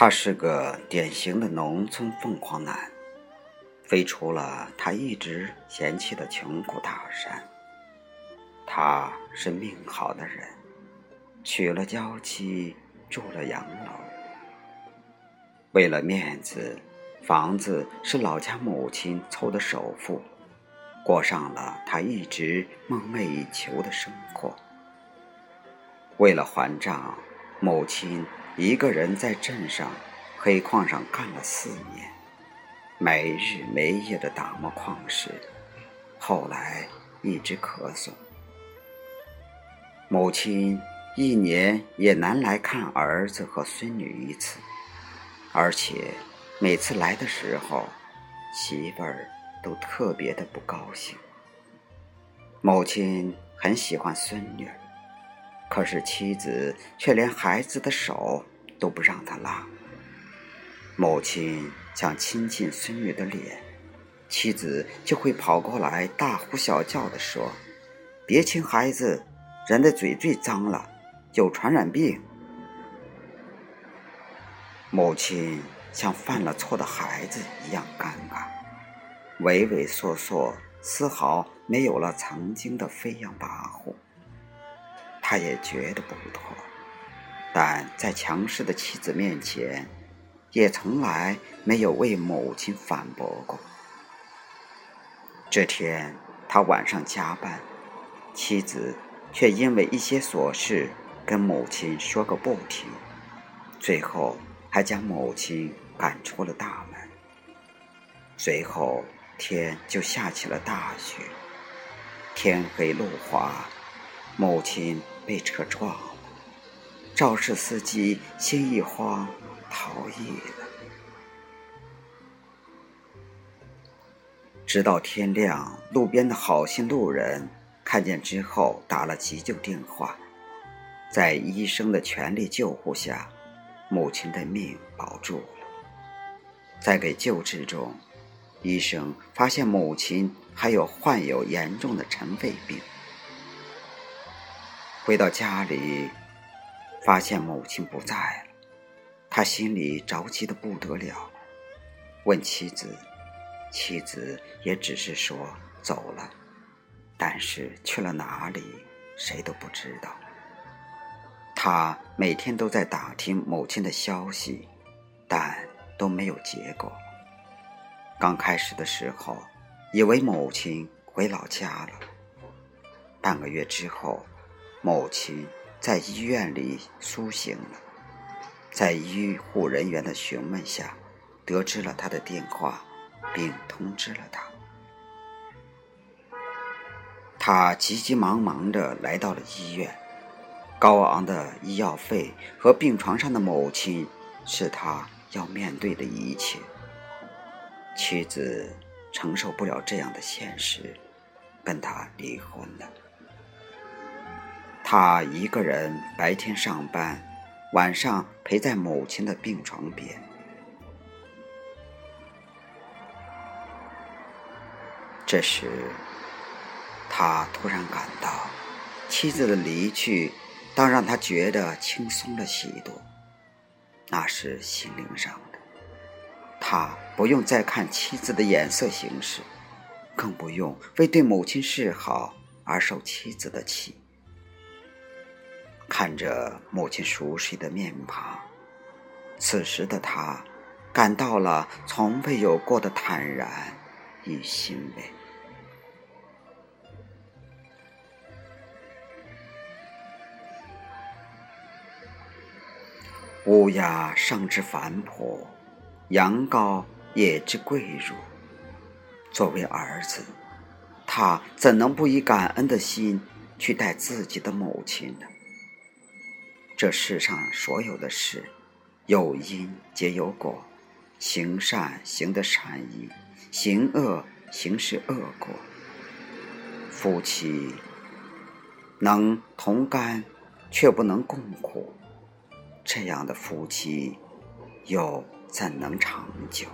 他是个典型的农村凤凰男，飞出了他一直嫌弃的穷苦大山。他是命好的人，娶了娇妻，住了洋楼。为了面子，房子是老家母亲凑的首付，过上了他一直梦寐以求的生活。为了还账，母亲。一个人在镇上黑矿上干了四年，没日没夜的打磨矿石，后来一直咳嗽。母亲一年也难来看儿子和孙女一次，而且每次来的时候，媳妇儿都特别的不高兴。母亲很喜欢孙女。可是妻子却连孩子的手都不让他拉。母亲想亲亲孙女的脸，妻子就会跑过来大呼小叫的说：“别亲孩子，人的嘴最脏了，有传染病。”母亲像犯了错的孩子一样尴尬，畏畏缩缩，丝毫没有了曾经的飞扬跋扈。他也觉得不妥，但在强势的妻子面前，也从来没有为母亲反驳过。这天，他晚上加班，妻子却因为一些琐事跟母亲说个不停，最后还将母亲赶出了大门。随后，天就下起了大雪，天黑路滑，母亲。被车撞了，肇事司机心一慌，逃逸了。直到天亮，路边的好心路人看见之后，打了急救电话，在医生的全力救护下，母亲的命保住了。在给救治中，医生发现母亲还有患有严重的尘肺病。回到家里，发现母亲不在了，他心里着急的不得了，问妻子，妻子也只是说走了，但是去了哪里，谁都不知道。他每天都在打听母亲的消息，但都没有结果。刚开始的时候，以为母亲回老家了，半个月之后。母亲在医院里苏醒了，在医护人员的询问下，得知了他的电话，并通知了他。他急急忙忙地来到了医院，高昂的医药费和病床上的母亲，是他要面对的一切。妻子承受不了这样的现实，跟他离婚了。他一个人白天上班，晚上陪在母亲的病床边。这时，他突然感到，妻子的离去，倒让他觉得轻松了许多。那是心灵上的，他不用再看妻子的眼色行事，更不用为对母亲示好而受妻子的气。看着母亲熟悉的面庞，此时的他感到了从未有过的坦然与欣慰。乌鸦尚知反哺，羊羔也知跪乳。作为儿子，他怎能不以感恩的心去待自己的母亲呢？这世上所有的事，有因皆有果，行善行的善因，行恶行是恶果。夫妻能同甘，却不能共苦，这样的夫妻又怎能长久？